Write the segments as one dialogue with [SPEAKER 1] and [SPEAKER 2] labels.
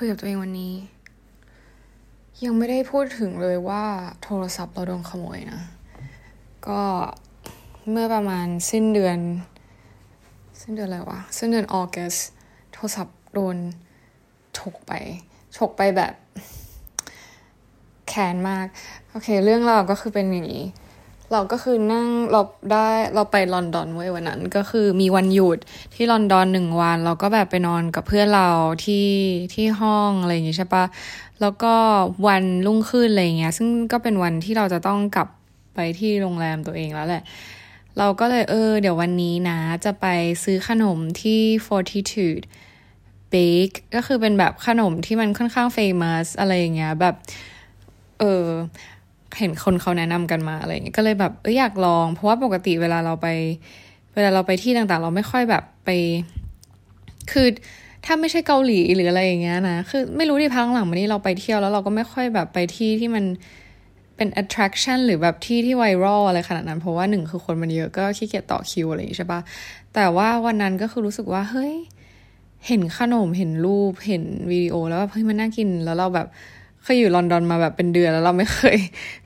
[SPEAKER 1] คุยกับตัวเองวันนี้ ยังไม่ได้พูดถึงเลยว่าโทรศัพท์เราโดนขโมยนะ ก็เมื่อประมาณสิ้นเดือน สิ้นเดือนอะไรวะสิ้นเดือนออกัสโทรศัพท์โดนฉกไปฉกไปแบบแค้นมาก โอเค เรื่องเราก็คือเป็นอย่างนี้ เราก็คือนั่งเราได้เราไปลอนดอนไว้วันนั้น ก็คือมีวันหยุดที่ลอนดอนหนึ่งวัน เราก็แบบไปนอนกับเพื่อนเราที่ที่ห้องอะไรอย่างงี้ใช่ปะแล้วก็วันรุ่งขึ้นอะไรเงี้ย ซึ่งก็เป็นวันที่เราจะต้องกลับไปที่โรงแรมตัวเองแล้วแหละ เราก็เลยเออ เดี๋ยววันนี้นะ จะไปซื้อขนมที่ Fortitude Bake ก็คือเป็นแบบขนมที่มันค่อนข้างเฟมัสอะไรอย่างเงี้ยแบบ เออ เห็นคนเขาแนะนำกันมาอะไรเงี้ยก็เลยแบบเอออยากลอง เพราะว่าปกติเวลาเราไป เวลาเราไปที่ต่างๆ เราไม่ค่อยแบบไป คือถ้าไม่ใช่เกาหลีหรืออะไรอย่างเงี้ยนะคือไม่รู้ที่พังหลังมานี้เราไปเที่ยวแล้วเราก็ไม่ค่อยแบบไปที่ที่มันเป็น attraction หรือแบบที่ที่ไวรัลอะไรขนาดนั้น เพราะว่าหนึ่งคือคนมันเยอะก็ขี้เกียจต่อคิวอะไรอย่างงี้ใช่ปะแต่ว่าวันนั้นก็คือรู้สึกว่าเฮ้ยเห็นขนมเห็นรูปเห็นวิดีโอแล้วแบบเฮ้ยมันน่ากินแล้วเราแบบ เคยอยู่ลอนดอนมาแบบเป็นเดือนแล้วเราไม่เคย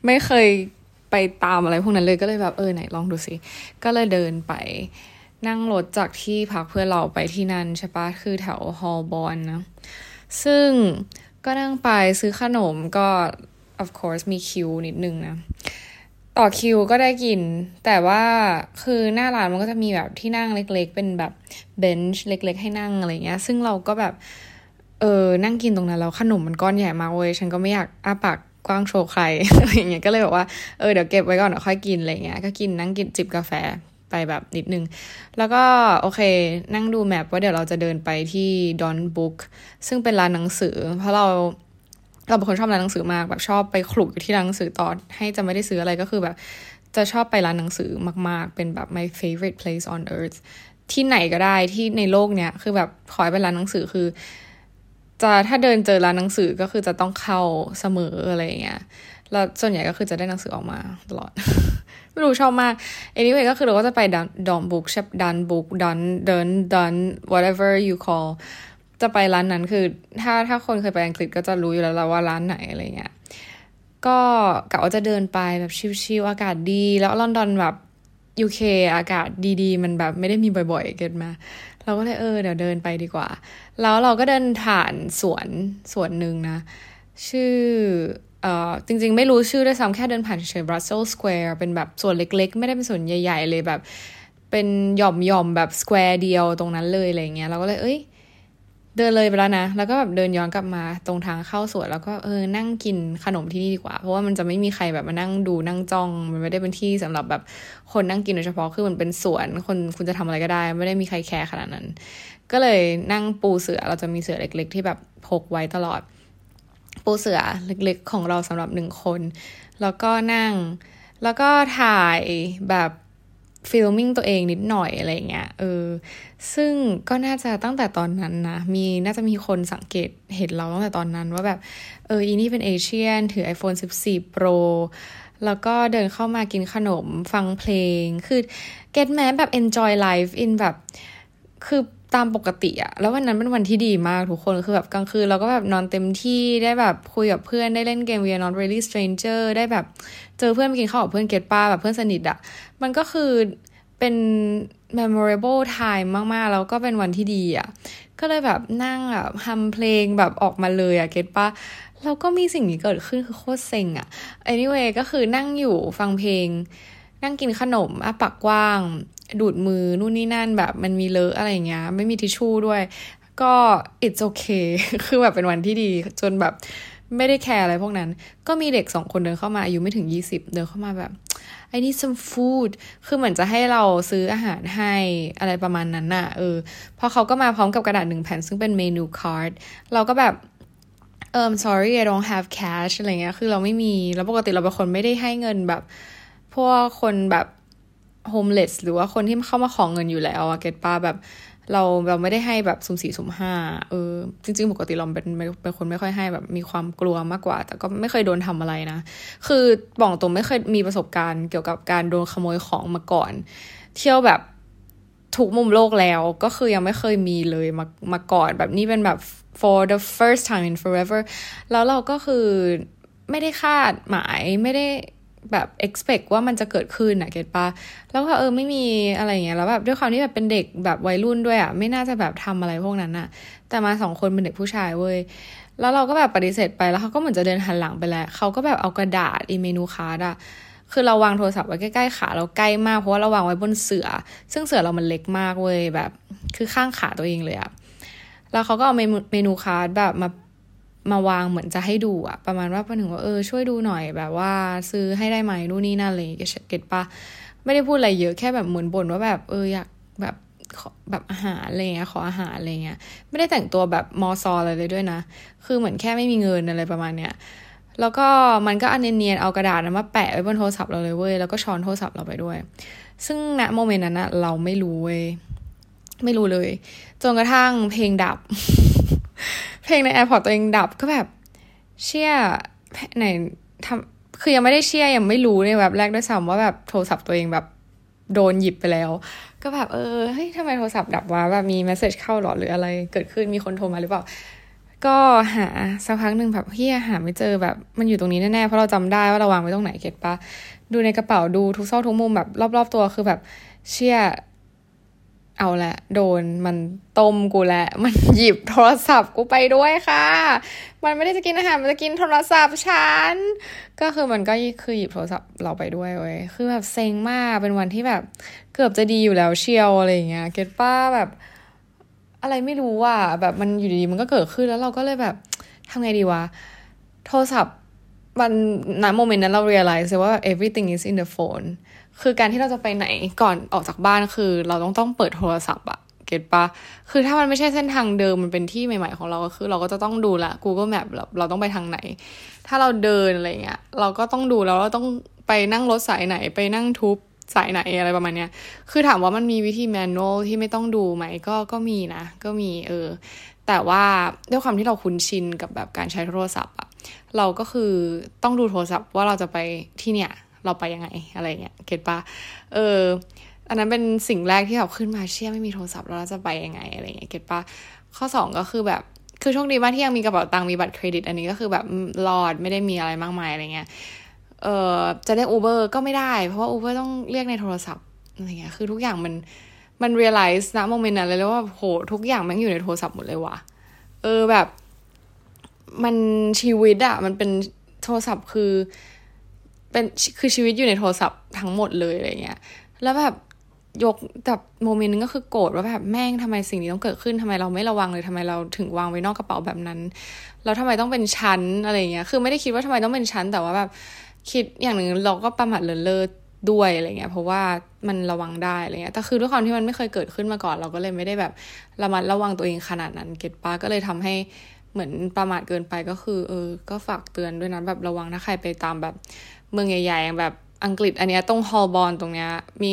[SPEAKER 1] ไม่เคยไปตามอะไรพวกนั้นเลยก็เลยแบบเออไหนลองดูสิก็เลยเดินไปนั่งรถจากที่พักเพื่อเราไปที่นั่นใช่ปะคือแถวฮอลบอนนะ ซึ่งก็นั่งไปซื้อขนมก็ of course มีคิวนิดนึงนะ ต่อคิวก็ได้กิน แต่ว่าคือหน้าร้านมันก็จะมีแบบที่นั่งเล็กๆ เป็นแบบเบนช์เล็ก ๆ ให้นั่งอะไรเงี้ย ซึ่งเราก็แบบ เออนั่งกินตรงนั้นแล้วขนมมันก้อนใหญ่มากเว้ยฉันก็ไม่อยากอ้าปากกว้างโชว์ใครอะไรเงี้ยก็เลยบอกว่าเออเดี๋ยวเก็บไว้ก่อนเดี๋ยวค่อยกินอะไรเงี้ยก็กินนั่งกินจิบกาแฟไปแบบนิดนึง แล้วก็โอเค นั่งดูแมปว่าเดี๋ยวเราจะเดินไปที่ดอนบุ๊กซึ่งเป็นร้านหนังสือ เพราะเราเราเป็นคนชอบร้านหนังสือมากแบบชอบไปคลุกอยู่ที่ร้านหนังสือตอนให้จะไม่ได้ซื้ออะไรก็คือแบบ จะชอบไปร้านหนังสือมาก ๆ เป็นแบบ my favorite place on earth ที่ไหนก็ได้ที่ในโลกเนี้ยคือแบบขอให้เป็นร้านหนังสือคือ จะถ้าเดินเจอร้านหนังสือก็คือจะต้องเข้าเสมออะไรเงี้ยแล้วส่วนใหญ่ก็คือจะได้หนังสือออกมาตลอด ไม่รู้ชอบมาก anyway ก็คือเราก็จะไปดันดอนบุ๊กใช่ดันบุ๊กดันเดินดัน whatever you call จะไปร้านนั้นคือ ถ้าถ้าคนเคยไปอังกฤษก็จะรู้อยู่แล้วว่าร้านไหนอะไรเงี้ยก็กะว่าจะเดินไปแบบชิลๆอากาศดี แล้วลอนดอนแบบ UK อากาศดีๆ มันแบบไม่ได้มีบ่อยๆ เกิดมา เราก็เลยเออเดี๋ยวเดินไปดีกว่า แล้วเราก็เดินผ่านสวนสวนหนึ่งนะ ชื่อเอ่อจริงๆ ไม่รู้ชื่อด้วยซ้ำแค่เดินผ่านเฉยๆ Brussels Square เป็นแบบสวนเล็กๆ ไม่ได้เป็นสวนใหญ่ ๆ เลยแบบ เป็นหย่อมๆ แบบสแควร์เดียวตรงนั้นเลยอะไรเงี้ยเราก็เลยเอ้ย เดินเลยไปแล้วนะ แล้วก็แบบเดินย้อนกลับมาตรงทางเข้าสวนแล้วก็เออนั่งกินขนมที่นี่ดีกว่า เพราะว่ามันจะไม่มีใครแบบมานั่งดูนั่งจ้อง มันไม่ได้เป็นที่สำหรับแบบคนนั่งกินโดยเฉพาะคือมันเป็นสวนคนคุณจะทำอะไรก็ได้ ไม่ได้มีใครแคร์ขนาดนั้น ก็เลยนั่งปูเสื่อเราจะมีเสื่อเล็ก ๆ ที่แบบพกไว้ตลอด ปูเสื่อเล็ก ๆ ของเราสำหรับหนึ่งคน แล้วก็นั่ง แล้วก็ถ่ายแบบ filming ตัวเองนิดหน่อยอะไรเงี้ยเออซึ่งก็น่าจะตั้งแต่ตอนนั้นนะ มีน่าจะมีคนสังเกตเห็นเราตั้งแต่ตอนนั้นว่าแบบ เอออีนี่เป็น Asian ถือ iPhone 14 Pro แล้วก็เดินเข้ามากินขนมฟังเพลง คือ get แม้แบบ enjoy life in แบบ คือ ตามปกติอะแล้ววันนั้นเป็นวันที่ดีมากทุกคนคือแบบกลางคืนเราก็แบบนอนเต็มที่ได้แบบคุยกับเพื่อนได้เล่นเกม We are not really stranger ได้แบบเจอเพื่อนไปกินข้าวกับเพื่อนเกตป้าแบบเพื่อนสนิทอะมันก็คือเป็น memorable time มาก ๆ แล้วก็เป็นวันที่ดีอะก็เลยแบบนั่งแบบทำเพลงแบบออกมาเลยอะเกตป้าแล้วก็มีสิ่งนี้เกิดขึ้นคือโคตรเซ็งอะ anyway ก็คือนั่งอยู่ฟังเพลง นั่งกินขนมอะปากกว้าง ดูดมือนู่นนี่นั่นแบบมันมีเลอะอะไรเงี้ย ไม่มีทิชชู่ด้วย ก็ it's okay คือแบบเป็นวันที่ดีจนแบบไม่ได้แคร์อะไรพวกนั้น ก็มีเด็กสองคนเดินเข้ามาอายุไม่ถึงยี่สิบเดินเข้ามาแบบ I need some food คือเหมือนจะให้เราซื้ออาหารให้อะไรประมาณนั้นน่ะ เออ พอเขาก็มาพร้อมกับกระดาษหนึ่งแผ่นซึ่งเป็น menu card เราก็แบบเออ sorry I don't have cash อะไรเงี้ย คือเราไม่มี แล้วปกติเราเป็นคนไม่ได้ให้เงินแบบ พวกคนแบบ โฮมเลสหรือว่าคนที่เข้ามาของเงินอยู่แล้วอะเก็ตป้าแบบเราเราไม่ได้ให้แบบสุ่มสี่สุ่มห้าเออจริง ๆ ปกติเราเป็นเป็นคนไม่ค่อยให้แบบมีความกลัวมากกว่า แต่ก็ไม่เคยโดนทำอะไรนะ คือบอกตรงไม่เคยมีประสบการณ์เกี่ยวกับการโดนขโมยของมาก่อน เที่ยวแบบทุกมุมโลกแล้วก็คือยังไม่เคยมีเลยมามาก่อนแบบนี้เป็นแบบ for the first time in forever แล้วเราก็คือไม่ได้คาดหมายไม่ได้ แบบ expect ว่ามันจะเกิดขึ้นอะเก็ตปะแล้วก็เออไม่มีอะไรเงี้ยแล้วแบบด้วยความที่แบบเป็นเด็กแบบวัยรุ่นด้วยอะไม่น่าจะแบบทำอะไรพวกนั้นอะแต่มาสองคนเป็นเด็กผู้ชายเว้ยแล้วเราก็แบบปฏิเสธไปแล้วเขาก็เหมือนจะเดินหันหลังไปแล้วเขาก็แบบเอากระดาษอีเมนูคาร์ดอะคือเราวางโทรศัพท์ไว้ใกล้ๆขาเราใกล้มากเพราะว่าเราวางไว้บนเสือ ซึ่งเสือเรามันเล็กมากเว้ยแบบ คือข้างขาตัวเองเลยอะแล้วเขาก็เอาเมนูคาร์ดแบบมา มาวางเหมือนจะให้ดูอะประมาณว่าประหนึ่งว่าเออช่วยดูหน่อยแบบว่าซื้อให้ได้ไหมนู่นนี่นั่นเลยเก็ตปะไม่ได้พูดอะไรเยอะแค่แบบเหมือนบ่นว่าแบบเอออยากแบบแบบอาหารอะไรเงี้ยขออาหารอะไรเงี้ยไม่ได้แต่งตัวแบบมอซออะไรเลยด้วยนะ คือเหมือนแค่ไม่มีเงินอะไรประมาณเนี้ยแล้วก็มันก็แอบเนียนๆเอากระดาษนั้นมาแปะไว้บนโทรศัพท์เราเลยเว้ยแล้วก็ช้อนโทรศัพท์เราไปด้วย ซึ่งณ moment นั้นนะเราไม่รู้เว้ยไม่รู้เลยจนกระทั่งเพลงดับ เพลงใน AirPods ตัวเองดับก็แบบเชี่ยไหนทำคือยังไม่ได้เชี่ยยังไม่รู้ในแบบแรกด้วยซ้ำว่าแบบโทรศัพท์ตัวเองแบบโดนหยิบไปแล้ว ก็แบบเออเฮ้ยทำไมโทรศัพท์ดับวะแบบมี message เข้าหรอหรืออะไร เกิดขึ้นมีคนโทรมาหรือเปล่าก็หาสักพักหนึ่งแบบเฮียหาไม่เจอแบบมันอยู่ตรงนี้แน่ๆเพราะเราจำได้ว่าเราวางไว้ตรงไหนเก็ตปะดูในกระเป๋าดูทุกซอกทุกมุมแบบรอบๆตัวคือแบบเชี่ย เอาละโดนมันต้มกูแหละ มันหยิบโทรศัพท์กูไปด้วยค่ะ มันไม่ได้จะกินอาหารมันจะกินโทรศัพท์ฉันก็คือมันก็คือหยิบโทรศัพท์เราไปด้วยเว้ยคือแบบเซ็งมากเป็นวันที่แบบ เกือบจะดีอยู่แล้วเชียวอะไรเงี้ยเก็ตป้าแบบ อะไรไม่รู้ว่าแบบมันอยู่ดีๆมันก็เกิดขึ้นแล้วเราก็เลยแบบทำไงดีวะโทรศัพท์ มันณโมเมนต์นั้นเรา realize ว่า everything is in the phone คือการที่เราจะไปไหนก่อนออกจากบ้านคือ เราต้องต้องเปิดโทรศัพท์อะเก็ตปะคือถ้ามันไม่ใช่เส้นทางเดิมมันเป็นที่ใหม่ๆของเราก็คือ เราก็จะต้องดูละ Google Map เราต้องไปทางไหน ถ้าเราเดินอะไรเงี้ยเราก็ต้องดูแล้วเราต้องไปนั่งรถสายไหนไปนั่งทุบสายไหนอะไรประมาณเนี้ย คือถามว่ามันมีวิธีแมนนวลที่ไม่ต้องดูไหมก็ก็มีนะ ก็มีเออ แต่ว่าด้วยความที่เราคุ้นชินกับแบบการใช้โทรศัพท์อะ เราก็คือต้องดูโทรศัพท์ว่าเราจะไปที่เนี่ย เราไปยังไงอะไรเงี้ยเก็ตปะเอออันนั้นเป็นสิ่งแรกที่แบบขึ้นมาเชื่อไม่มีโทรศัพท์แล้วเราจะไปยังไงอะไรเงี้ยเก็ตปะข้อสองก็คือแบบคือโชคดีมากที่ยังมีกระเป๋าตังค์มีบัตรเครดิต อันนี้ก็คือแบบรอดไม่ได้มีอะไรมากมายอะไรเงี้ยเออจะเรียกอูเบอร์ก็ไม่ได้ เพราะว่าอูเบอร์ต้องเรียกในโทรศัพท์อะไรเงี้ยคือทุกอย่างมันมัน realize นะโมเมนต์นั้นเลยว่าโหทุกอย่างมันอยู่ในโทรศัพท์หมดเลยว่ะเออแบบ มันชีวิตอะมันเป็นโทรศัพท์คือเป็นคือชีวิตอยู่ในโทรศัพท์ทั้งหมดเลยอะไรเงี้ย แล้วแบบยกแบบโมเมนต์นึงก็คือโกรธว่าแบบแม่งทำไมสิ่งนี้ต้องเกิดขึ้นทำไมเราไม่ระวังเลยทำไมเราถึงวางไว้นอกกระเป๋าแบบนั้นแล้วทำไมต้องเป็นชั้นอะไรเงี้ย คือไม่ได้คิดว่าทำไมต้องเป็นชั้นแต่ว่าแบบคิดอย่างหนึ่งเราก็ประมาทเลินเล่อด้วยอะไรเงี้ย เพราะว่ามันระวังได้อะไรเงี้ย แต่คือด้วยความที่มันไม่เคยเกิดขึ้นมาก่อน เราก็เลยไม่ได้แบบระมัดระวังตัวเองขนาดนั้น เก็ตป้าก็เลยทำให้ เหมือนประมาทเกินไปก็คือ เออ ก็ฝากเตือนด้วยนะแบบระวังถ้าใครไปตามแบบเมืองใหญ่ๆแบบอังกฤษอันนี้ตรงฮอลบอลตรงเนี้ยมี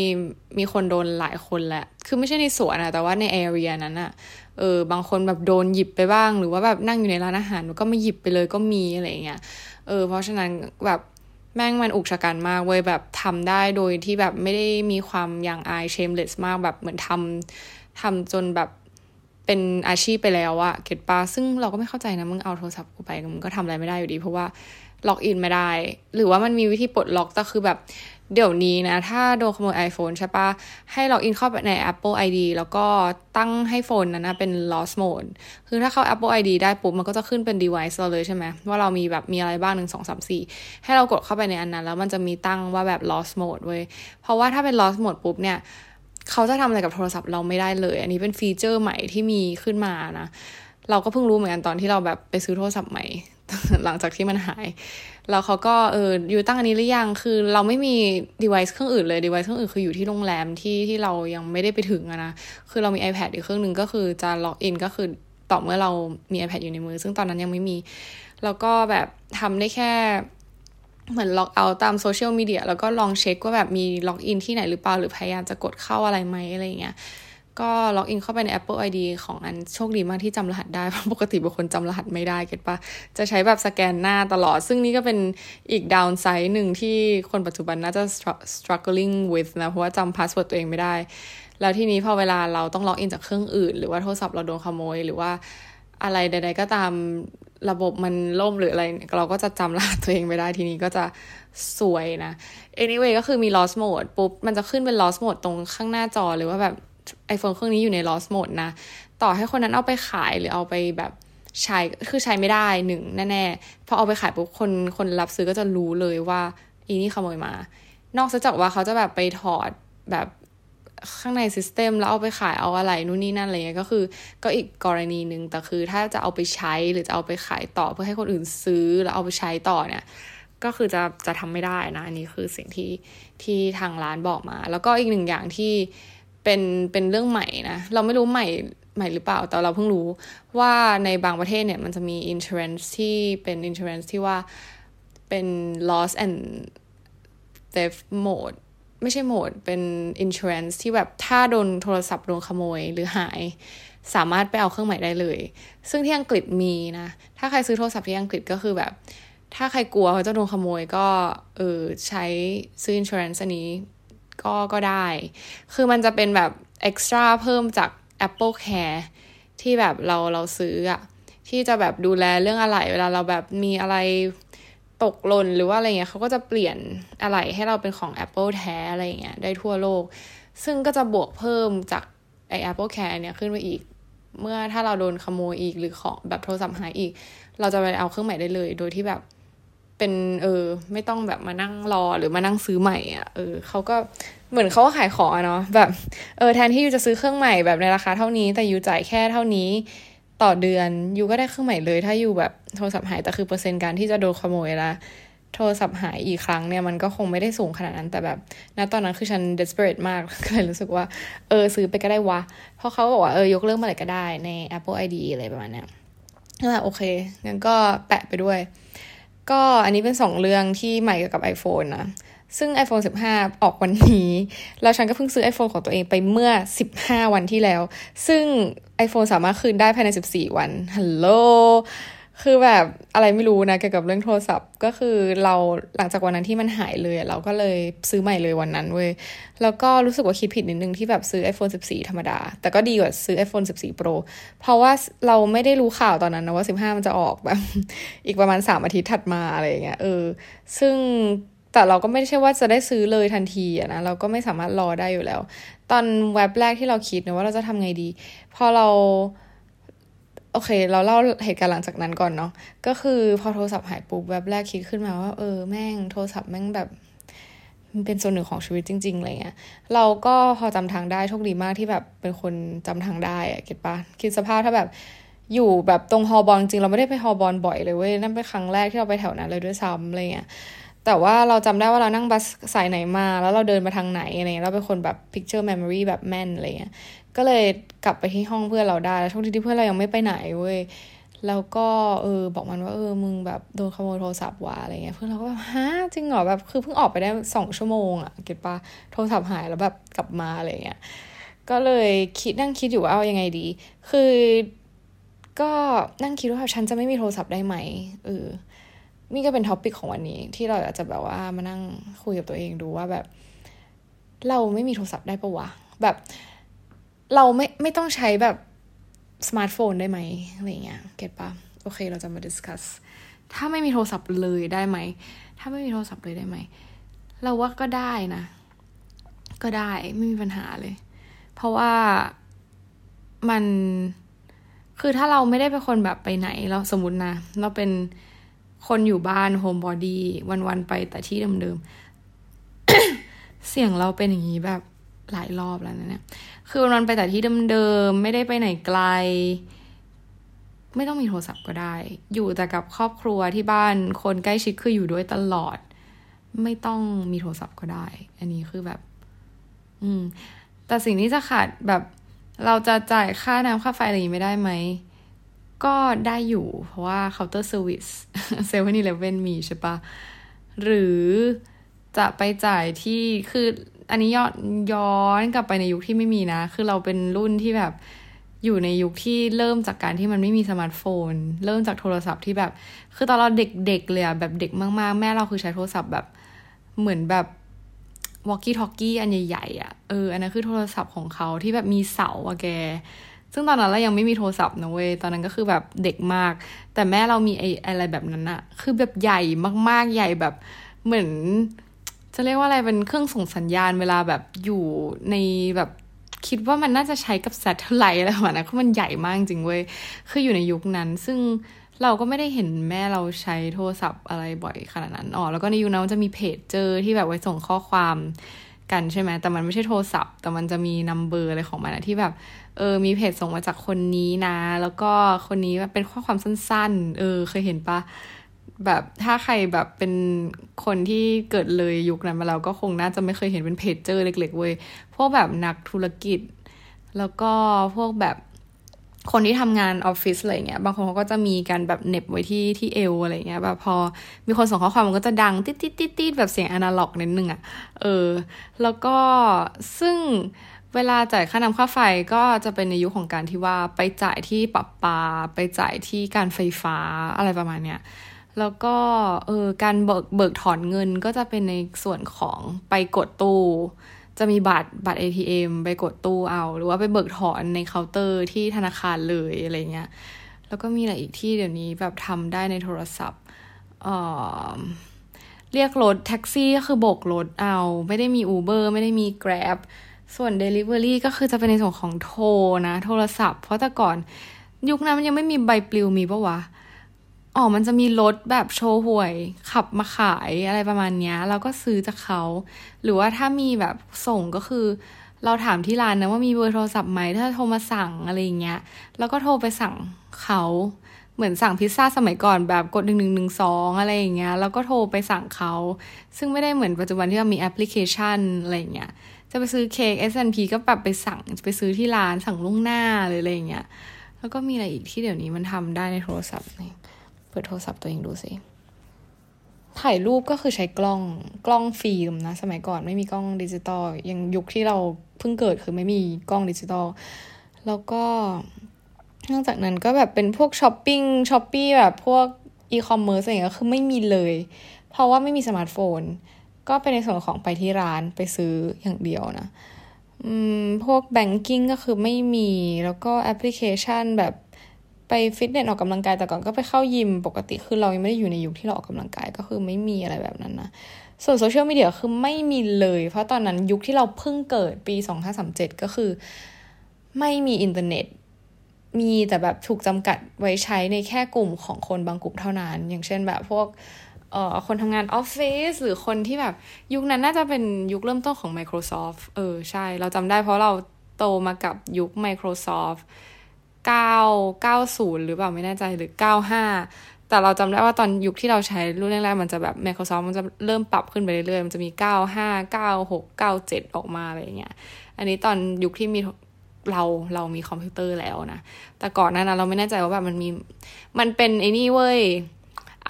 [SPEAKER 1] มีคนโดนหลายคนแหละ คือไม่ใช่ในสวนอะแต่ว่าในแอเรียนั้นอะเออบางคนแบบโดนหยิบไปบ้าง หรือว่าแบบนั่งอยู่ในร้านอาหารก็ไม่หยิบไปเลยก็มีอะไรเงี้ยเออเพราะฉะนั้นแบบแม่งมันอุกชะกันมากเว้ยแบบทำได้โดยที่แบบไม่ได้มีความย่างอายเชมเลสมากแบบเหมือนทำทำจนแบบ เป็นอาชีพไปแล้วอะเก็ตปาซึ่งเราก็ไม่เข้าใจนะ มึงเอาโทรศัพท์กูไปมึงก็ทำอะไรไม่ได้อยู่ดี เพราะว่าล็อกอินไม่ได้ หรือว่ามันมีวิธีปลดล็อกแต่คือแบบเดี๋ยวนี้นะ ถ้าโดนขโมย iPhone ใช่ปะให้ล็อกอินเข้าไปใน Apple ID แล้วก็ตั้งให้โฟนนั้นนะเป็น lost mode คือถ้าเข้า Apple ID ได้ปุ๊บ มันก็จะขึ้นเป็น device เราเลยใช่ไหม ว่าเรามีแบบมีอะไรบ้างหนึ่งสองสามสี่ให้เรากดเข้าไปในอันนั้น แล้วมันจะมีตั้งว่าแบบ lost mode เว้ยเพราะว่าถ้าเป็น lost mode ปุ๊บเนี่ย เขาจะทำอะไรกับโทรศัพท์เราไม่ได้เลย อันนี้เป็นฟีเจอร์ใหม่ที่มีขึ้นมานะ เราก็เพิ่งรู้เหมือนกันตอนที่เราแบบไปซื้อโทรศัพท์ใหม่ หลังจากที่มันหาย แล้วเขาก็เอออยู่ตั้งอันนี้หรือยัง คือเราไม่มี device เครื่องอื่นเลย device เครื่องอื่นคืออยู่ที่โรงแรมที่ที่เรายังไม่ได้ไปถึงนะ คือเรามี iPad อีกเครื่องหนึ่งก็คือจะ log in ก็คือต่อเมื่อเรามี iPad อยู่ในมือ ซึ่งตอนนั้นยังไม่มี แล้วก็แบบทำได้แค่ เหมือน log out ตามโซเชียลมีเดียแล้วก็ลองเช็คว่าแบบมี log in ที่ไหนหรือเปล่า หรือพยายามจะกดเข้าอะไรไหมอะไรเงี้ยก็ log in เข้าไปใน Apple ID ของอันโชคดีมากที่จำรหัสได้ เพราะปกติบางคนจำรหัสไม่ได้ get ปะจะใช้แบบสแกนหน้าตลอด ซึ่งนี่ก็เป็นอีก downside หนึ่งที่คนปัจจุบันน่าจะ struggling with นะ เพราะว่าจำ password ตัวเองไม่ได้ แล้วทีนี้พอเวลาเราต้อง log in จากเครื่องอื่น หรือว่าโทรศัพท์เราโดนขโมย หรือว่าอะไรใด ๆ ก็ตาม ระบบมันล่มหรืออะไร เราก็จะจำรหัสตัวเองไม่ได้ทีนี้ก็จะสวยนะ anyway ก็คือมี lost mode ปุ๊บ มันจะขึ้นเป็น lost mode ตรงข้างหน้าจอหรือว่าแบบ iPhone เครื่องนี้อยู่ใน lost mode นะ ต่อให้คนนั้นเอาไปขายหรือเอาไปแบบใช้คือใช้ไม่ได้หนึ่งแน่ๆพอเอาไปขายปุ๊บคนคนรับซื้อก็จะรู้เลยว่าอีนี่ขโมยมา นอกจากว่าเขาจะแบบไปถอดแบบ ข้างในซิสเต็มแล้วเอาไปขายเอาอะไรนู่นนี่นั่นอะไรเงี้ยก็คือ ก็อีกกรณีหนึ่งแต่คือถ้าจะเอาไปใช้หรือจะเอาไปขายต่อเพื่อให้คนอื่นซื้อแล้วเอาไปใช้ต่อเนี่ย ก็คือจะจะทำไม่ได้นะ อันนี้คือสิ่งที่ที่ทางร้านบอกมา แล้วก็อีกหนึ่งอย่างที่เป็นเป็นเรื่องใหม่นะ เราไม่รู้ใหม่ใหม่หรือเปล่าแต่เราเพิ่งรู้ว่าในบางประเทศเนี่ยมันจะมี insurance ที่เป็น insurance ที่ว่าเป็น loss and theft mode ไม่ใช่โหมดเป็น insurance ที่แบบถ้าโดนโทรศัพท์โดนขโมยหรือหาย สามารถไปเอาเครื่องใหม่ได้เลย ซึ่งที่อังกฤษมีนะ ถ้าใครซื้อโทรศัพท์ที่อังกฤษก็คือแบบ ถ้าใครกลัวเขาจะโดนขโมยก็เออใช้ซื้อ insurance อันนี้ก็ก็ได้ คือมันจะเป็นแบบ extra เพิ่มจาก Apple Care ที่แบบเราเราซื้ออะที่จะแบบดูแลเรื่องอะไร เวลาเราแบบมีอะไร ตกหล่นหรือว่าอะไรเงี้ยเขาก็จะเปลี่ยนอะไรให้เราเป็นของ Apple แท้อะไรเงี้ยได้ทั่วโลก ซึ่งก็จะบวกเพิ่มจากไอ Apple Care เนี่ยขึ้นไปอีก เมื่อถ้าเราโดนขโมยอีกหรือของแบบโทรศัพท์หายอีก เราจะไปเอาเครื่องใหม่ได้เลย โดยที่แบบเป็นเออ ไม่ต้องแบบมานั่งรอหรือมานั่งซื้อใหม่อะเออเขาก็เหมือนเขาก็ขายของอะเนาะแบบเออแทนที่ยูจะซื้อเครื่องใหม่แบบในราคาเท่านี้ แต่ยูจ่ายแค่เท่านี้ ต่อเดือนยูก็ได้เครื่องใหม่เลย ถ้าอยู่แบบโทรศัพท์หายแต่คือเปอร์เซ็นต์การที่จะโดนขโมยละโทรศัพท์หายอีกครั้งเนี่ยมันก็คงไม่ได้สูงขนาดนั้น แต่แบบณตอนนั้นคือฉัน desperate มาก ก็เลยรู้สึกว่า เออ ซื้อไปก็ได้วะ เพราะเขาบอกว่า เออ ยกเลิกเมื่อไรก็ได้ใน Apple ID อะไรประมาณเนี้ยก็โอเคงั้นก็แปะไปด้วย ก็อันนี้เป็นสองเรื่องที่ใหม่เกี่ยวกับ iPhone นะ ซึ่ง iPhone 15 ออกวันนี้ แล้วฉันก็เพิ่งซื้อ iPhone ของตัวเองไปเมื่อ 15 วันที่แล้ว ซึ่ง iPhone สามารถคืนได้ภายใน 14 วัน ฮัลโหล คือแบบอะไรไม่รู้นะเกี่ยวกับเรื่องโทรศัพท์ ก็คือเราหลังจากวันนั้นที่มันหายเลย เราก็เลยซื้อใหม่เลยวันนั้นเว้ย แล้วก็รู้สึกว่าคิดผิดนิดนึงที่แบบซื้อ iPhone 14 ธรรมดา แต่ก็ดีกว่าซื้อ iPhone 14 Pro เพราะว่าเราไม่ได้รู้ข่าวตอนนั้นนะว่า 15 มันจะออกแบบ อีกประมาณ 3 อาทิตย์ถัดมาอะไรอย่างเงี้ย เออ ซึ่ง แต่เราก็ไม่ใช่ว่าจะได้ซื้อเลยทันทีอะนะเราก็ไม่สามารถรอได้อยู่แล้ว ตอนเว็บแรกที่เราคิดนะว่าเราจะทำไงดี พอเรา โอเค เราเล่าเหตุการณ์หลังจากนั้นก่อนเนาะก็คือพอโทรศัพท์หายปุ๊บเว็บแรกคิดขึ้นมาว่าเออแม่งโทรศัพท์แม่งแบบมันเป็นส่วนหนึ่งของชีวิตจริงๆอะไรเงี้ย เราก็พอจำทางได้โชคดีมากที่แบบเป็นคนจำทางได้อะเก็ตปะคิดสภาพถ้าแบบอยู่แบบตรงฮอบอลจริงเราไม่ได้ไปฮอบอลบ่อยเลยเว้ยนั่นเป็นครั้งแรกที่เราไปแถวนั้นเลยด้วยซ้ำอะไรเงี้ย แต่ว่าเราจำได้ว่าเรานั่งบัสสายไหนมา แล้วเราเดินมาทางไหนอะไรเงี้ยเราเป็นคนแบบ picture memory แบบแม่นอะไรเงี้ยก็เลยกลับไปที่ห้องเพื่อนเราได้ช่วงที่เพื่อนเรายังไม่ไปไหนเว้ยแล้วก็เออบอกมันว่าเออมึงแบบโดนขโมยโทรศัพท์ว่ะอะไรเงี้ยเพื่อนเราก็แบบฮะจริงเหรอแบบคือเพิ่งออกไปได้สองชั่วโมงอะ get ปะโทรศัพท์หายแล้วแบบกลับมาอะไรเงี้ยก็เลยคิดนั่งคิดอยู่ว่าเอายังไงดี คือ ก็นั่งคิดว่าฉันจะไม่มีโทรศัพท์ได้ไหมเออ นี่ก็เป็น topic ของวันนี้ ที่เราอาจจะแบบว่ามานั่งคุยกับตัวเองดูว่าแบบ เราไม่มีโทรศัพท์ได้ปะวะ แบบ เราไม่ไม่ต้องใช้แบบสมาร์ทโฟนได้ไหมอะไรเงี้ย get ปะโอเค เราจะมา discuss ถ้าไม่มีโทรศัพท์เลยได้ไหม ถ้าไม่มีโทรศัพท์เลยได้ไหม เราว่าก็ได้นะ ก็ได้ไม่มีปัญหาเลย เพราะว่ามันคือถ้าเราไม่ได้เป็นคนแบบไปไหนเราสมมตินะ เราเป็น คนอยู่บ้าน homebody วันๆไปแต่ที่เดิมๆ เสียงเราเป็นอย่างนี้แบบหลายรอบแล้วนะเนี่ย คือวันๆไปแต่ที่เดิมๆ ไม่ได้ไปไหนไกล ไม่ต้องมีโทรศัพท์ก็ได้ อยู่แต่กับครอบครัวที่บ้าน คนใกล้ชิดคืออยู่ด้วยตลอด ไม่ต้องมีโทรศัพท์ก็ได้ อันนี้คือแบบ อืม แต่สิ่งที่จะขาดแบบเราจะจ่ายค่าน้ำค่าไฟอะไรอย่างนี้ไม่ได้ไหม ก็ได้อยู่เพราะว่าเคาน์เตอร์เซอร์วิสเซเว่นอีเลฟเว่นมีใช่ปะหรือจะไปจ่ายที่คืออันนี้ย้อนย้อนกลับไปในยุคที่ไม่มีนะ คือเราเป็นรุ่นที่แบบอยู่ในยุคที่เริ่มจากการที่มันไม่มีสมาร์ทโฟน เริ่มจากโทรศัพท์ที่แบบ คือตอนเราเด็กๆเลยอะแบบเด็กมากๆ แม่เราคือใช้โทรศัพท์แบบเหมือนแบบ walkie talkie อันใหญ่ๆอะ่ะเอออันนั้นคือโทรศัพท์ของเขาที่แบบมีเสาอะแก ซึ่งตอนนั้นเรายังไม่มีโทรศัพท์นะเว้ย ตอนนั้นก็คือแบบเด็กมาก แต่แม่เรามีไออะไรแบบนั้นอะคือแบบใหญ่มากๆ ใหญ่แบบเหมือน จะเรียกว่าอะไร เป็นเครื่องส่งสัญญาณเวลาแบบอยู่ในแบบคิดว่ามันน่าจะใช้กับ satellite อะไรประมาณนั้นเพราะมันใหญ่มากจริงเว้ย คืออยู่ในยุคนั้น ซึ่งเราก็ไม่ได้เห็นแม่เราใช้โทรศัพท์อะไรบ่อยขนาดนั้น อ๋อ แล้วก็ในยุคนั้นมันจะมีเพจเจอร์ที่แบบไว้ส่งข้อความ กันใช่ไหมแต่มันไม่ใช่โทรศัพท์ แต่มันจะมี number อะไรของมันนะที่แบบ เออ มีเพจส่งมาจากคนนี้นะ แล้วก็คนนี้เป็นข้อความสั้น ๆ เออ เคยเห็นปะแบบถ้าใครแบบเป็นคนที่เกิดเลยยุคนั้นมาแล้วก็คงน่าจะไม่เคยเห็นเป็นเพจเจอเล็ก ๆ เว้ย พวกแบบนักธุรกิจ แล้วก็พวกแบบ คนที่ทำงานออฟฟิศอะไรเงี้ยบางคนเขาก็จะมีการแบบเน็บไว้ที่ที่เอวอะไรเงี้ยแบบพอมีคนส่งข้อความมันก็จะดังติดติดติดติดแบบเสียงอนาล็อกนิดนึงอะ่ะเออ แล้วก็ซึ่งเวลาจ่ายค่าน้ำค่าไฟก็จะเป็นในยุคของการที่ว่าไปจ่ายที่ปรับปา ไปจ่ายที่การไฟฟ้าอะไรประมาณเนี้ยแล้วก็เออการเบิกเบิกถอนเงินก็จะเป็นในส่วนของไปกดตู้ จะมีบัตรบัตร ATM ไปกดตู้เอา หรือว่าไปเบิกถอนในเคาน์เตอร์ที่ธนาคารเลยอะไรเงี้ย แล้วก็มีอะไรอีกที่เดี๋ยวนี้แบบทำได้ในโทรศัพท์เเรียกรถแท็กซี่ก็คือโบกรถเอา ไม่ได้มี Uber ไม่ได้มี Grab ส่วน Delivery ก็คือจะเป็นในส่วนของโทรนะ โทรศัพท์ เพราะแต่ก่อนยุคนั้นมันยังไม่มีใบปลิวมีปะวะ อ๋อมันจะมีรถแบบโชว์หวย ขับมาขายอะไรประมาณเนี้ยเราก็ซื้อจากเขา หรือว่าถ้ามีแบบส่งก็คือ เราถามที่ร้านนะว่ามีเบอร์โทรศัพท์ไหมถ้าโทรมาสั่งอะไรเงี้ยแล้วก็โทรไปสั่งเขาเหมือนสั่งพิซซ่าสมัยก่อนแบบกดหนึ่งหนึ่งหนึ่งสองอะไรอย่างเงี้ยแล้วก็โทรไปสั่งเขา ซึ่งไม่ได้เหมือนปัจจุบันที่เรามีแอปพลิเคชันอะไรเงี้ยจะไปซื้อเค้ก S&P ก็แบบไปสั่งไปซื้อที่ร้านสั่งล่วงหน้าเลยอะไรเงี้ยแล้วก็มีอะไรอีกที่เดี๋ยวนี้มันทำได้ในโทรศัพท์นี่ เปิดโทรศัพท์ตัวเองดูสิ ถ่ายรูปก็คือใช้กล้องกล้องฟิล์มนะ สมัยก่อนไม่มีกล้องดิจิตอลยังยุคที่เราเพิ่งเกิดคือไม่มีกล้องดิจิตอลแล้วก็นอกจากนั้นก็แบบเป็นพวกช้อปปิ้งShopee แบบพวกอีคอมเมิร์ซอะไรเงี้ยคือไม่มีเลย เพราะว่าไม่มีสมาร์ทโฟน ก็เป็นในส่วนของไปที่ร้านไปซื้ออย่างเดียวนะ อืม พวก banking ก็คือไม่มี แล้วก็แอปพลิเคชันแบบ ไปฟิตเนสออกกำลังกายแต่ก่อนก็ไปเข้ายิมปกติคือเรายังไม่ได้อยู่ในยุคที่เราออกกำลังกายก็คือไม่มีอะไรแบบนั้นนะส่วนโซเชียลมีเดียคือไม่มีเลย เพราะตอนนั้นยุคที่เราเพิ่งเกิดปีสองห้าสามเจ็ดก็คือ ไม่มีอินเทอร์เน็ต มีแต่แบบถูกจำกัดไว้ใช้ในแค่กลุ่มของคนบางกลุ่มเท่านั้น อย่างเช่นแบบพวกเอ่อคนทำงานออฟฟิศหรือคนที่แบบ ยุคนั้นน่าจะเป็นยุคเริ่มต้นของ Microsoft เออ ใช่ เราจำได้เพราะเราโตมากับยุค Microsoft เก้าเก้าศูนย์หรือเปล่าไม่แน่ใจหรือเก้าห้าแต่เราจำได้ว่าตอนยุคที่เราใช้รุ่นแรกๆ มันจะแบบ Microsoft มันจะเริ่มปรับขึ้นไปเรื่อยๆ มันจะมีเก้าห้าเก้าหกเก้าเจ็ดออกมาอะไรเงี้ย อันนี้ตอนยุคที่มีเราเรามีคอมพิวเตอร์แล้วนะ แต่ก่อนหน้านั้นเราไม่แน่ใจว่าแบบมันมี มันเป็นไอ้นี่เว้ย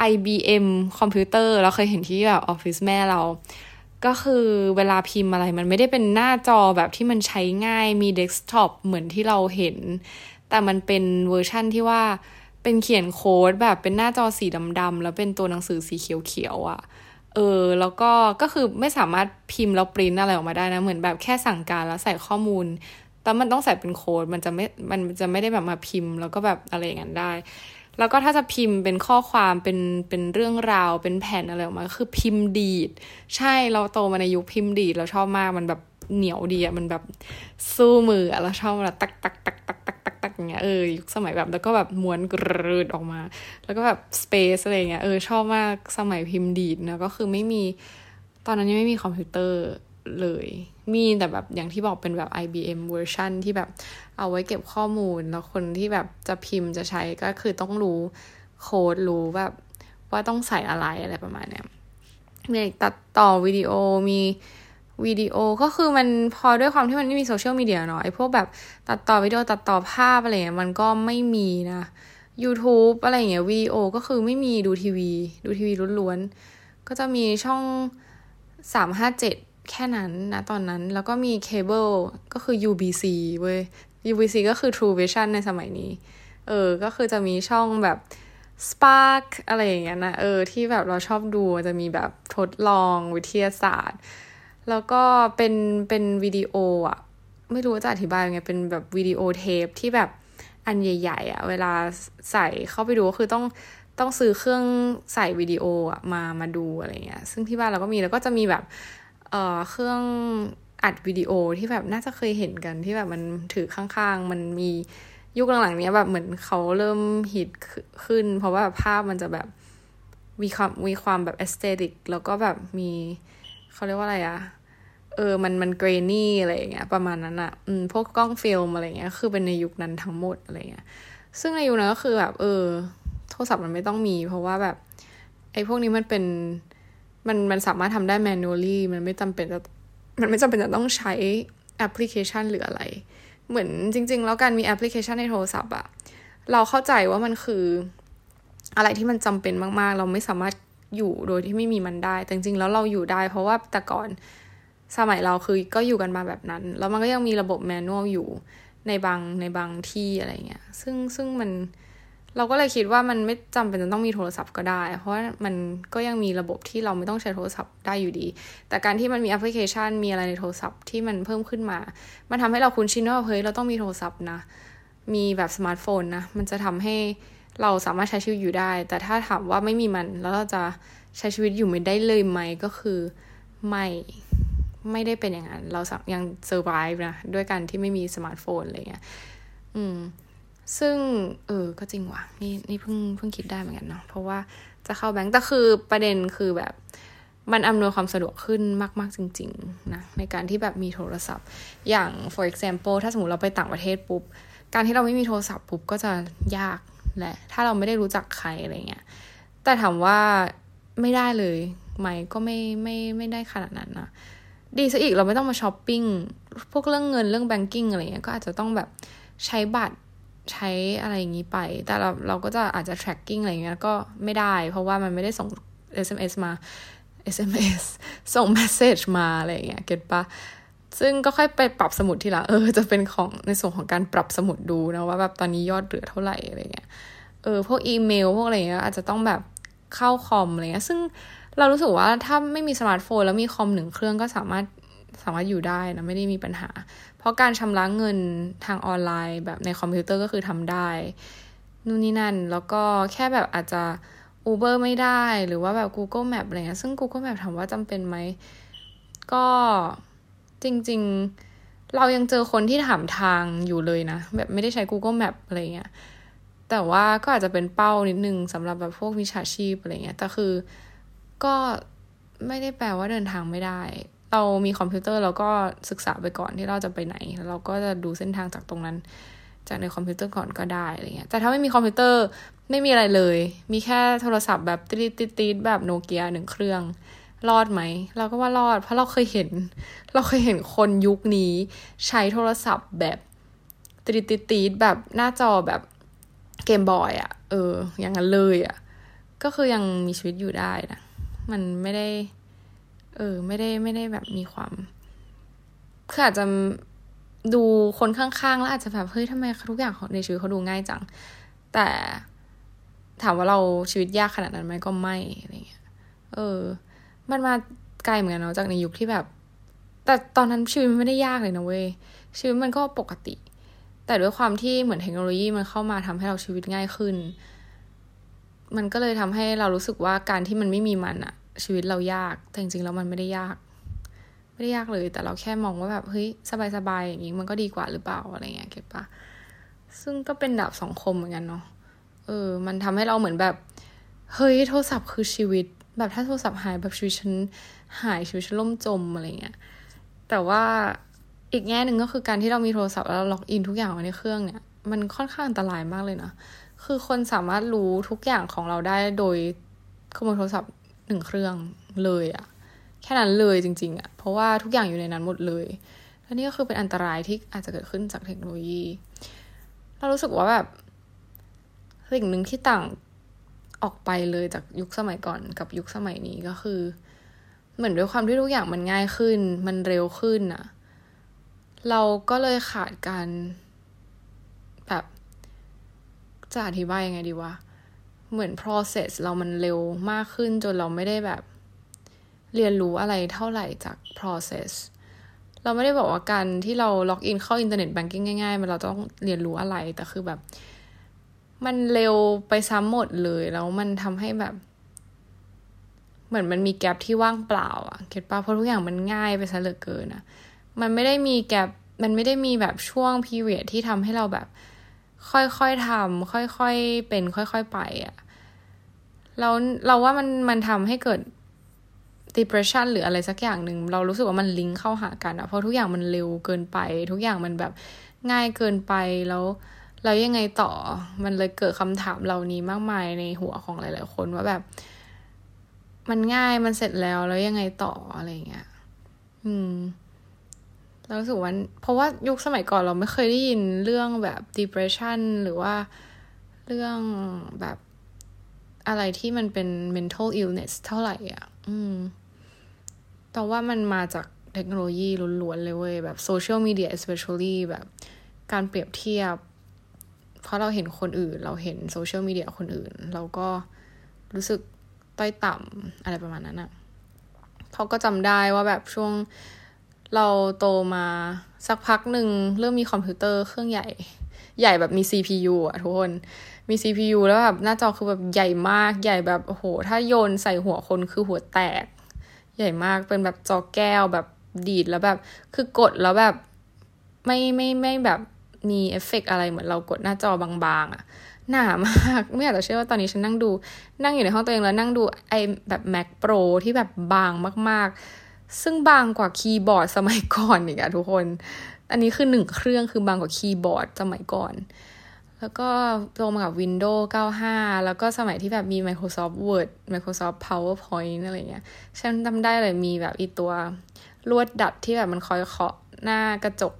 [SPEAKER 1] IBM คอมพิวเตอร์เราเคยเห็นที่แบบออฟฟิศแม่เรา ก็คือเวลาพิมพ์อะไรมันไม่ได้เป็นหน้าจอแบบที่มันใช้ง่ายมีเดสก์ท็อปเหมือนที่เราเห็น แต่มันเป็นเวอร์ชั่นที่ว่าเป็นเขียนโค้ดแบบเป็นหน้าจอสีดำๆแล้วเป็นตัวหนังสือสีเขียวๆอะ่ะ เออ แล้วก็ก็คือไม่สามารถพิมพ์แล้วปริ้นอะไรออกมาได้นะ เหมือนแบบแค่สั่งการแล้วใส่ข้อมูลแต่มันต้องใส่เป็นโค้ดมันจะไม่ มันจะไม่ได้แบบมาพิมพ์ แล้วก็แบบอะไรอย่างนั้นได้ แล้วก็ถ้าจะพิมพ์เป็นข้อความเป็นเป็นเรื่องราวเป็นแผ่นอะไรออกมาคือพิมพ์ดีด ใช่เราโตมาในยุคพิมพ์ดีดเราชอบมากมันแบบเหนียวดีอะมันแบบสู้มือเราชอบแบบตักตักตัก ตักอย่างเงี้ยเออยุคสมัยแบบแล้วก็แบบม้วนกรืดออกมา แล้วก็แบบ space อะไรเงี้ยเออชอบมากสมัยพิมพ์ดีดนะก็คือไม่มีตอนนั้นยังไม่มีคอมพิวเตอร์เลย มีแต่แบบอย่างที่บอกเป็นแบบ IBM เวอร์ชันที่แบบเอาไว้เก็บข้อมูล แล้วคนที่แบบจะพิมพ์จะใช้ก็คือต้องรู้โค้ดรู้แบบว่าต้องใส่อะไรอะไรประมาณเนี้ยมีตัดต่อวิดีโอมี วิดีโอก็คือมันพอด้วยความที่มันไม่มีโซเชียลมีเดียเนาะไอพวกแบบตัดต่อวิดีโอตัดต่อภาพอะไรเงี้ยมันก็ไม่มีนะ YouTube อะไรเงี้ยวิดีโอก็คือไม่มีดูทีวี ดูทีวีล้วนๆ ก็จะมีช่องสามห้าเจ็ดแค่นั้นนะตอนนั้นแล้วก็มีเคเบิลก็คือ UBC เว้ย UBC ก็คือ True Vision ในสมัยนี้ เออ ก็คือจะมีช่องแบบ Spark อะไรอย่างเงี้ยนะ เออ ที่แบบเราชอบดูจะมีแบบทดลองวิทยาศาสตร์ แล้วก็เป็นเป็นวิดีโออะ ไม่รู้จะอธิบายยังไง เป็นแบบวิดีโอเทปที่แบบอันใหญ่ๆอะ เวลาใส่เข้าไปดูก็คือต้องต้องซื้อเครื่องใส่วิดีโออะมามาดูอะไรเงี้ย ซึ่งที่บ้านเราก็มีแล้วก็จะมีแบบเอ่อเครื่องอัดวิดีโอที่แบบน่าจะเคยเห็นกันที่แบบมันถือข้างๆ มันมียุคหลังๆเนี้ยแบบเหมือนเขาเริ่มฮิตขึ้น เพราะว่าภาพมันจะแบบมีความมีความแบบ aesthetic แล้วก็แบบมีเขาเรียกว่าอะไรอะ เออมันมัน grainy อะไรเงี้ยประมาณนั้นอะอืมพวกกล้องฟิล์มอะไรเงี้ยคือเป็นในยุคนั้นทั้งหมดอะไรเงี้ยซึ่งในยุคนั้นก็คือแบบ เออ โทรศัพท์มันไม่ต้องมี เพราะว่าแบบ ไอ้พวกนี้มันเป็นมันมันสามารถทำได้ manually มันไม่จำเป็นจะมันไม่จำเป็นจะต้องใช้แอปพลิเคชันหรืออะไร เหมือนจริง ๆ แล้วการมีแอปพลิเคชันในโทรศัพท์อะเราเข้าใจว่ามันคืออะไรที่มันจำเป็นมากๆ เราไม่สามารถอยู่โดยที่ไม่มีมันได้ แต่จริงๆ แล้วเราอยู่ได้ เพราะว่าแต่ก่อน สมัยเราคือก็อยู่กันมาแบบนั้น แล้วมันก็ยังมีระบบแมนนวลอยู่ในบางในบางที่อะไรเงี้ย ซึ่งซึ่งมันเราก็เลยคิดว่ามันไม่จำเป็นจะต้องมีโทรศัพท์ก็ได้ เพราะมันก็ยังมีระบบที่เราไม่ต้องใช้โทรศัพท์ได้อยู่ดี แต่การที่มันมีแอปพลิเคชันมีอะไรในโทรศัพท์ที่มันเพิ่มขึ้นมา มันทำให้เราคุ้นชินว่าเฮ้ยเราต้องมีโทรศัพท์นะ มีแบบสมาร์ทโฟนนะ มันจะทำให้เราสามารถใช้ชีวิตอยู่ได้ แต่ถ้าถามว่าไม่มีมันแล้วเราจะใช้ชีวิตอยู่ไม่ได้เลยไหมก็คือไม่ ไม่ได้เป็นอย่างนั้น เรายังเซอร์ไพรส์นะ ด้วยการที่ไม่มีสมาร์ทโฟนอะไรเงี้ย อืม ซึ่ง เออ ก็จริงว่ะ นี่นี่เพิ่งเพิ่งคิดได้เหมือนกันเนาะ เพราะว่าจะเข้าแบงก์แต่คือประเด็นคือแบบ มันอำนวยความสะดวกขึ้นมาก ๆ จริง ๆ นะ ในการที่แบบมีโทรศัพท์ อย่าง for example ถ้าสมมติเราไปต่างประเทศปุ๊บ การที่เราไม่มีโทรศัพท์ปุ๊บก็จะยากแหละ ถ้าเราไม่ได้รู้จักใครอะไรเงี้ย แต่ถามว่าไม่ได้เลยไหมก็ไม่ไม่ไม่ได้ขนาดนั้นนะ ดีซะอีกเราไม่ต้องมาช้อปปิ้งพวกเรื่องเงินเรื่องแบงกิ้งอะไรเงี้ยก็อาจจะต้องแบบใช้บัตรใช้อะไรอย่างนี้ไป แต่เราเราก็จะอาจจะ tracking อะไรเงี้ยก็ไม่ได้ เพราะว่ามันไม่ได้ส่ง SMS มา SMS ส่ง message มาอะไรเงี้ย get ปะซึ่งก็ค่อยไปปรับสมุดทีละเออ จะเป็นของในส่วนของการปรับสมุดดูนะว่าแบบตอนนี้ยอดเหลือเท่าไหร่อะไรเงี้ยเออพวกอีเมลพวกอะไรเงี้ยอาจจะต้องแบบเข้าคอมอะไรเงี้ยซึ่งเรารู้สึกว่าถ้าไม่มีสมาร์ทโฟน แล้วมีคอมหนึ่งเครื่องก็สามารถสามารถอยู่ได้นะไม่ได้มีปัญหา เพราะการชำระเงินทางออนไลน์ แบบในคอมพิวเตอร์ก็คือทำได้นู่นนี่นั่น แล้วก็แค่แบบอาจจะ Uber ไม่ได้หรือว่าแบบ Google Map อะไรเงี้ยซึ่ง Google Map ถามว่าจำเป็นไหม ก็จริง ๆ เรายังเจอคนที่ถามทางอยู่เลยนะ แบบไม่ได้ใช้ Google Map อะไรเงี้ยแต่ว่าก็อาจจะเป็นเป้านิดนึงสำหรับแบบพวกวิชาชีพอะไรเงี้ยแต่คือ ก็ไม่ได้แปลว่าเดินทางไม่ได้ เรามีคอมพิวเตอร์เราก็ศึกษาไปก่อนที่เราจะไปไหนแล้วเราก็จะดูเส้นทางจากตรงนั้น จากในคอมพิวเตอร์ก่อนก็ได้อะไรเงี้ยแต่ถ้าไม่มีคอมพิวเตอร์ไม่มีอะไรเลย มีแค่โทรศัพท์แบบติดติดแบบโนเกียหนึ่งเครื่องรอดไหม เราก็ว่ารอด เพราะเราเคยเห็น เราเคยเห็นคนยุคนี้ใช้โทรศัพท์แบบติดติดติดแบบหน้าจอแบบเกมบอยอะ่ะ เออ อย่างนั้นเลยอะ่ะ ก็คือยังมีชีวิตอยู่ได้นะ มันไม่ได้ เออ ไม่ได้ไม่ได้แบบมีความคืออาจจะดูคนข้างๆ แล้วอาจจะแบบเฮ้ยทำไมทุกอย่างในชีวิตเขาดูง่ายจัง แต่ถามว่าเราชีวิตยากขนาดนั้นไหมก็ไม่อะไรเงี้ย เออ มันมาไกลเหมือนกันเนาะจากในยุคที่แบบ แต่ตอนนั้นชีวิตมันไม่ได้ยากเลยนะเว้ยชีวิตมันก็ปกติ แต่ด้วยความที่เหมือนเทคโนโลยีมันเข้ามาทำให้เราชีวิตง่ายขึ้น มันก็เลยทำให้เรารู้สึกว่าการที่มันไม่มีมันอะ ชีวิตเรายาก แต่จริงๆแล้วมันไม่ได้ยาก ไม่ได้ยากเลย แต่เราแค่มองว่าแบบเฮ้ยสบายๆอย่างนี้มันก็ดีกว่าหรือเปล่าอะไรเงี้ยเก็ตปะซึ่งก็เป็นดาบสองคมเหมือนกันเนาะเออ มันทำให้เราเหมือนแบบ เฮ้ยโทรศัพท์คือชีวิต แบบถ้าโทรศัพท์หายแบบชีวิตฉันหายชีวิตฉันล่มจมอะไรเงี้ย แต่ว่าอีกแง่หนึ่งก็คือการที่เรามีโทรศัพท์แล้วล็อกอินทุกอย่างไว้ในเครื่องเนี่ย มันค่อนข้างอันตรายมากเลยนะ คือคนสามารถรู้ทุกอย่างของเราได้โดยขโมยโทรศัพท์ หนึ่งเครื่องเลยอะแค่นั้นเลยจริง ๆอะเพราะว่าทุกอย่างอยู่ในนั้นหมดเลยและนี่ก็คือเป็นอันตรายที่อาจจะเกิดขึ้นจากเทคโนโลยี เรารู้สึกว่าแบบสิ่งหนึ่งที่ต่างออกไปเลยจากยุคสมัยก่อนกับยุคสมัยนี้ก็คือ เหมือนด้วยความที่ทุกอย่างมันง่ายขึ้น มันเร็วขึ้นอะเราก็เลยขาดการแบบจะอธิบายยังไงดีวะ เหมือน process เรามันเร็วมากขึ้นจนเราไม่ได้แบบ เรียนรู้อะไรเท่าไหร่จาก process เราไม่ได้บอกว่าการที่เราล็อกอินเข้า internet banking ง่ายๆ มันเราต้องเรียนรู้อะไร แต่คือแบบ มันเร็วไปซะหมดเลย แล้วมันทำให้แบบ เหมือนมันมี gap ที่ว่างเปล่าอะ get ปะเพราะทุกอย่างมันง่ายไปซะเหลือเกินอะมันไม่ได้มีแกลบมันไม่ได้มีแบบช่วงพีเรียดที่ทำให้เราแบบ ค่อยๆทำค่อยๆเป็น ค่อยๆไปอะเราเราว่ามันมันทำให้เกิด depression หรืออะไรสักอย่างหนึ่งเรารู้สึกว่ามันลิงก์เข้าหากันอะเพราะทุกอย่างมันเร็วเกินไป ทุกอย่างมันแบบง่ายเกินไปแล้วแล้วยังไงต่อมันเลยเกิดคำถามเหล่านี้มากมายในหัวของหลาย ๆ คนว่าแบบ มันง่ายมันเสร็จแล้วแล้วยังไงต่ออะไรเงี้ยอืม เราสึกว่าเพราะว่ายุคสมัยก่อนเราไม่เคยได้ยินเรื่องแบบ depression หรือว่าเรื่องแบบอะไรที่มันเป็น mental illness เท่าไหร่อะ อืม แต่ว่ามันมาจากเทคโนโลยีล้วนๆเลยเว้ย แบบโซเชียลมีเดีย especially แบบการเปรียบเทียบ เพราะเราเห็นคนอื่น เราเห็นโซเชียลมีเดียคนอื่น เราก็รู้สึกต้อยต่ำอะไรประมาณนั้นอะเขาก็จำได้ว่าแบบช่วง เราโตมาสักพักหนึ่งเริ่มมีคอมพิวเตอร์เครื่องใหญ่ ใหญ่แบบมี CPU อะทุกคน มี CPU แล้วแบบหน้าจอคือแบบใหญ่มากใหญ่แบบโอ้โห ถ้าโยนใส่หัวคนคือหัวแตก ใหญ่มากเป็นแบบจอแก้วแบบดีดแล้วแบบ คือกดแล้วแบบไม่ไม่ไม่แบบมีเอฟเฟกอะไรเหมือนเรากดหน้าจอบางๆอะหนามากไม่อยากจะเชื่อว่าตอนนี้ฉันนั่งดู นั่งอยู่ในห้องตัวเองแล้วนั่งดูไอ้แบบ Mac Pro ที่แบบบางมากๆ ซึ่งบางกว่าคีย์บอร์ดสมัยก่อนอีกอะทุกคน อันนี้คือหนึ่งเครื่องคือบางกว่าคีย์บอร์ดสมัยก่อน แล้วก็โตมากับ Windows 95 แล้วก็สมัยที่แบบมี Microsoft Word Microsoft PowerPoint อะไรเงี้ย ฉันจำได้เลยมีแบบอีตัวลวดดัดที่แบบมันคอยเคาะหน้ากระจก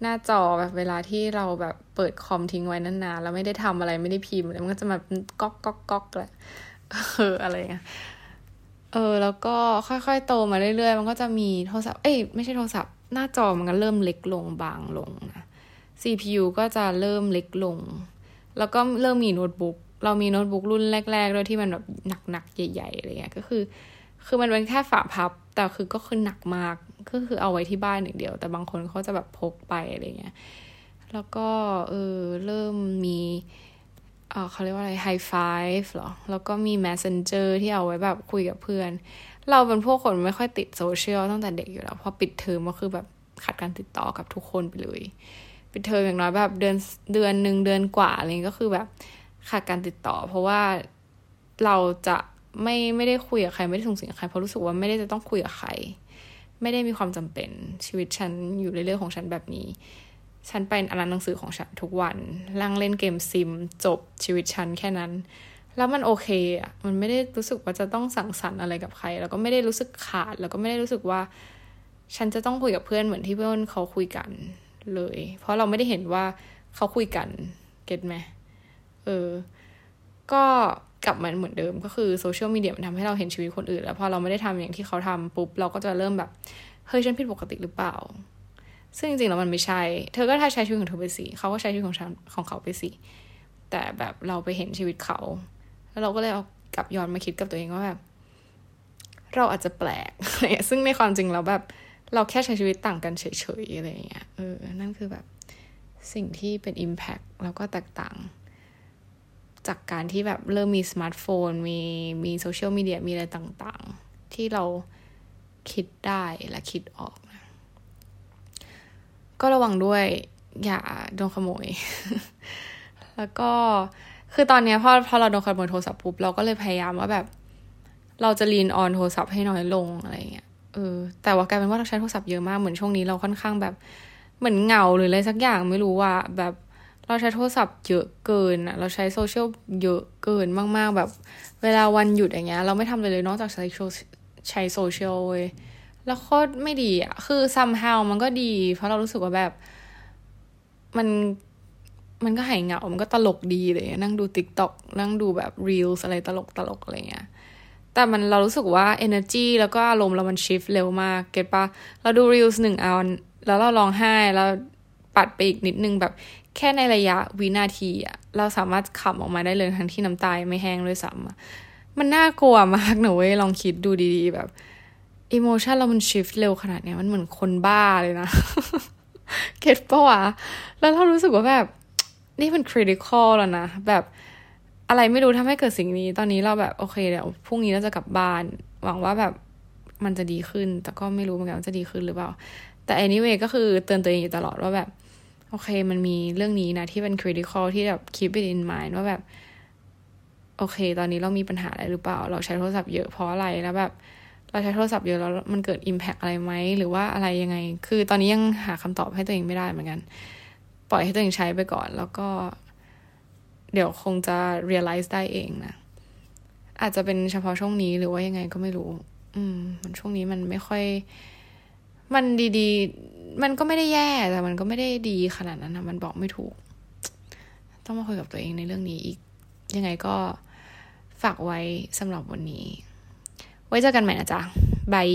[SPEAKER 1] หน้าจอแบบเวลาที่เราแบบเปิดคอมทิ้งไว้นานๆ แล้วไม่ได้ทำอะไรไม่ได้พิมพ์ มันก็จะแบบก๊อกก๊อกก๊อกแหละเอออะไรเงี้ย เออแล้วก็ค่อยๆโตมาเรื่อยๆ มันก็จะมีโทรศัพท์ เอ้ยไม่ใช่โทรศัพท์ หน้าจอมันก็เริ่มเล็กลงบางลงนะ CPU ก็จะเริ่มเล็กลง แล้วก็เริ่มมีโน้ตบุ๊ก เรามีโน้ตบุ๊กรุ่นแรกๆด้วยที่มันแบบหนักๆ ใหญ่ๆอะไรเงี้ย ก็คือ คือมันเป็นแค่ฝาพับ แต่คือก็คือหนักมาก ก็คือเอาไว้ที่บ้านหนึ่งเดียว แต่บางคนเขาจะแบบพกไปอะไรเงี้ย แล้วก็เออเริ่มมี เออเขาเรียกว่าอะไรไฮไฟฟ์หรอ แล้วก็มี Messenger ที่เอาไว้แบบคุยกับเพื่อน เราเป็นพวกคนไม่ค่อยติดโซเชียลตั้งแต่เด็กอยู่แล้ว พอปิดเทอมก็คือแบบขาดการติดต่อกับทุกคนไปเลย ปิดเทอมอย่างน้อยแบบเดือนเดือนหนึ่งเดือนกว่าอะไรก็คือแบบขาดการติดต่อ เพราะว่าเราจะไม่ไม่ได้คุยกับใครไม่ได้ส่งเสียงใครเพราะรู้สึกว่าไม่ได้จะต้องคุยกับใคร ไม่ได้มีความจำเป็นชีวิตฉันอยู่เรื่อยๆของฉันแบบนี้ ฉันไปอ่านหนังสือของฉันทุกวันล่างเล่นเกมซิม จบชีวิตฉันแค่นั้น แล้วมันโอเคอะมันไม่ได้รู้สึกว่าจะต้องสั่งสรรค์อะไรกับใคร แล้วก็ไม่ได้รู้สึกขาด แล้วก็ไม่ได้รู้สึกว่า ฉันจะต้องคุยกับเพื่อนเหมือนที่เพื่อนเขาคุยกันเลย เพราะเราไม่ได้เห็นว่าเขาคุยกันเก็ตไหมเออ ก็กลับมาเหมือนเดิมก็คือโซเชียลมีเดียมันทำให้เราเห็นชีวิตคนอื่น แล้วพอเราไม่ได้ทำอย่างที่เขาทำปุ๊บเราก็จะเริ่มแบบ เฮ้ยฉันผิดปกติหรือเปล่า ซึ่งจริงๆแล้วมันไม่ใช่ เธอก็ใช้ชีวิตของเธอไปสิเขาก็ใช้ชีวิตของฉันของเขาไปสิแต่แบบเราไปเห็นชีวิตเขา แล้วเราก็เลยเอากลับย้อนมาคิดกับตัวเองว่าแบบเราอาจจะแปลกอะไรซึ่งในความจริงเราแบบ เราแค่ใช้ชีวิตต่างกันเฉยๆอะไรอย่างเงี้ยเออนั่นคือแบบสิ่งที่เป็น Impact แล้วก็แตกต่าง จากการที่แบบเริ่มมีสมาร์ทโฟน มีมีโซเชียลมีเดียมีอะไรต่างๆ ที่เราคิดได้และคิดออก ก็ระวังด้วย อย่าโดนขโมย แล้วก็คือตอนนี้พอพอเราโดนขโมยโทรศัพท์ปุ๊บเราก็เลยพยายามว่าแบบ เราจะลีนออนโทรศัพท์ให้น้อยลงอะไรเงี้ยเออแต่ว่ากลายเป็นว่าเราใช้โทรศัพท์เยอะมากเหมือนช่วงนี้เราค่อนข้างแบบเหมือนเหงาหรืออะไรสักอย่างไม่รู้ว่าแบบเราใช้โทรศัพท์เยอะเกินอะ เราใช้โซเชียลเยอะเกินมาก ๆ แบบ เวลาวันหยุดอย่างเงี้ย เราไม่ทำอะไรเลยนอกจากใช้ใช้โซเชียลเว้ย แล้วโคตรไม่ดีอะคือ somehow มันก็ดี เพราะเรารู้สึกว่าแบบ มันมันก็หายเหงา มันก็ตลกดีเลยนั่งดูติ๊กต็อกนั่งดูแบบ reels อะไรตลกตลกอะไรเงี้ย แต่มันเรารู้สึกว่า energy แล้วก็อารมณ์เรามัน shift เร็วมาก get ปะเราดู reels หนึ่งอันแล้วเราร้องไห้แล้วปัดไปอีกนิดนึงแบบแค่ในระยะวินาทีอะเราสามารถขำออกมาได้เลยทั้งที่น้ำตาไม่แห้งด้วยซ้ำมันน่ากลัวมากนะเว้ยลองคิดดูดีๆแบบ emotion เรามัน shift เร็วขนาดเนี้ยมันเหมือนคนบ้าเลยนะ get ปะวะแล้วเรารู้สึกว่าแบบ นี่มัน critical แล้วนะ แบบอะไรไม่รู้ทำให้เกิดสิ่งนี้ ตอนนี้เราแบบโอเคเดี๋ยวพรุ่งนี้เราจะกลับบ้าน หวังว่าแบบมันจะดีขึ้น แต่ก็ไม่รู้เหมือนกันว่าจะดีขึ้นหรือเปล่า แต่ anyway ก็คือเตือนตัวเองอยู่ตลอดว่าแบบ โอเค มันมีเรื่องนี้นะที่เป็น critical ที่แบบ keep it in mind ว่าแบบ โอเค ตอนนี้เรามีปัญหาอะไรหรือเปล่า เราใช้โทรศัพท์เยอะเพราะอะไรแล้วแบบ เราใช้โทรศัพท์เยอะแล้วมันเกิด impact อะไรไหมหรือว่าอะไรยังไง คือตอนนี้ยังหาคำตอบให้ตัวเองไม่ได้เหมือนกัน ปล่อยให้ตัวเองใช้ไปก่อน แล้วก็ เดี๋ยวคงจะ realize ได้เองนะอาจจะเป็นเฉพาะช่วงนี้หรือว่ายังไงก็ไม่รู้ อืม มันช่วงนี้มันไม่ค่อย มันดีๆ มันก็ไม่ได้แย่แต่มันก็ไม่ได้ดีขนาดนั้นนะมันบอกไม่ถูก ต้องมาคุยกับตัวเองในเรื่องนี้อีก ยังไงก็ฝากไว้สำหรับวันนี้ ไว้เจอกันใหม่นะจ๊ะบาย